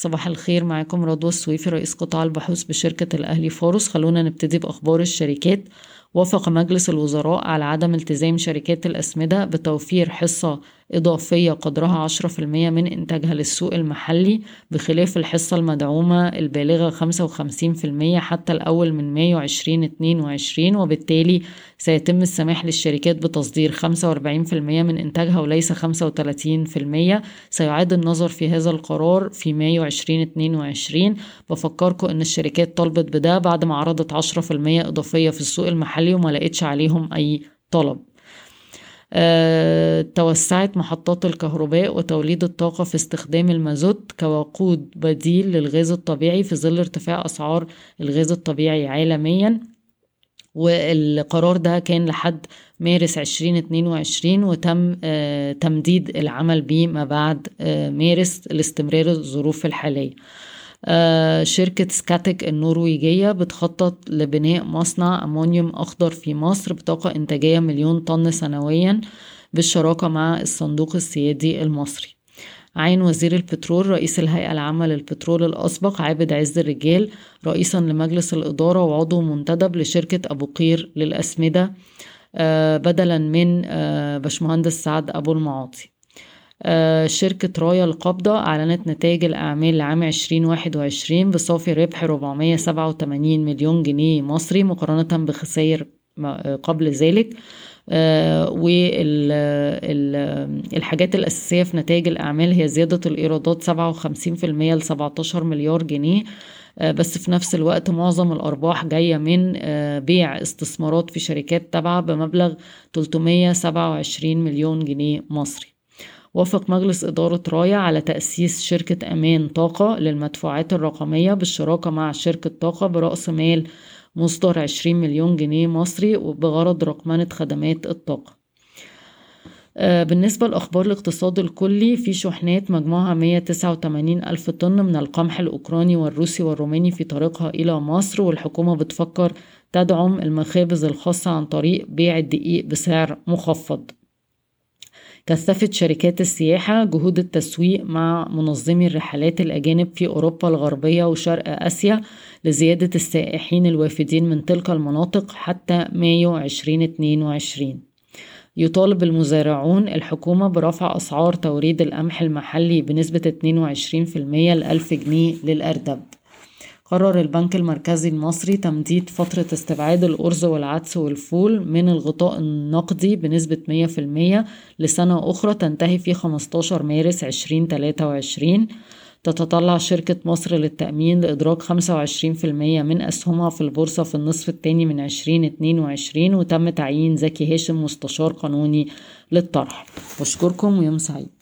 صباح الخير معاكم رضوى السويفي رئيس قطاع البحوث بشركة الأهلي فاروس. خلونا نبتدي بأخبار الشركات. وافق مجلس الوزراء على عدم التزام شركات الأسمدة بتوفير حصة إضافية قدرها عشرة في المية من إنتاجها للسوق المحلي بخلاف الحصة المدعومة البالغة خمسة وخمسين في المية حتى الأول من مايو عشرين اتنين وعشرين وبالتالي سيتم السماح للشركات بتصدير خمسة وأربعين في المية من إنتاجها وليس خمسة وتلاتين في المية. سيعاد النظر في هذا القرار في مايو عشرين اتنين وعشرين. بفكركم إن الشركات طلبت بده بعد ما عرضت عشرة في المية إضافية في السوق المحلي وما لقيتش عليهم أي طلب. توسعت محطات الكهرباء وتوليد الطاقة في استخدام المازوت كوقود بديل للغاز الطبيعي في ظل ارتفاع أسعار الغاز الطبيعي عالميا. والقرار ده كان لحد مارس 2022 وتم أه تمديد العمل به ما بعد أه مارس لاستمرار الظروف الحالية. آه شركة سكاتك النرويجية بتخطط لبناء مصنع أمونيوم أخضر في مصر بطاقة إنتاجية مليون طن سنويا بالشراكة مع الصندوق السيادي المصري. عين وزير البترول رئيس الهيئة العامة للبترول الأسبق عابد عز الرجال رئيسا لمجلس الإدارة وعضو منتدب لشركة أبو قير للأسمدة آه بدلا من آه باشمهندس سعد أبو المعاطي. شركة رايا القابضة أعلنت نتائج الأعمال لعام 2021 بصافي ربح 487 مليون جنيه مصري مقارنة بخسائر قبل ذلك. والحاجات الأساسية في نتائج الأعمال هي زيادة الإيرادات 57% ل 17 مليار جنيه. بس في نفس الوقت معظم الأرباح جاية من بيع استثمارات في شركات تابعة بمبلغ 327 مليون جنيه مصري. وافق مجلس إدارة رايا على تأسيس شركة أمان طاقة للمدفوعات الرقمية بالشراكة مع شركة طاقة برأس مال مصدر 20 مليون جنيه مصري وبغرض رقمنة خدمات الطاقة. بالنسبة لأخبار الاقتصاد الكلي في شحنات مجموعها 189 ألف طن من القمح الأوكراني والروسي والروماني في طريقها إلى مصر والحكومة بتفكر تدعم المخابز الخاصة عن طريق بيع الدقيق بسعر مخفض. كثفت شركات السياحة جهود التسويق مع منظمي الرحلات الأجانب في أوروبا الغربية وشرق آسيا لزيادة السائحين الوافدين من تلك المناطق حتى مايو 2022 يطالب المزارعون الحكومة برفع أسعار توريد القمح المحلي بنسبة 22% ل 1000 جنيه للأردب. قرر البنك المركزي المصري تمديد فترة استبعاد الأرز والعدس والفول من الغطاء النقدي بنسبة 100% لسنة أخرى تنتهي في 15 مارس 2023 تتطلع شركة مصر للتأمين لإدراك 25% من أسهمها في البورصة في النصف الثاني من 2022 وتم تعيين زكي هاشم مستشار قانوني للطرح. بشكركم ويوم سعيد.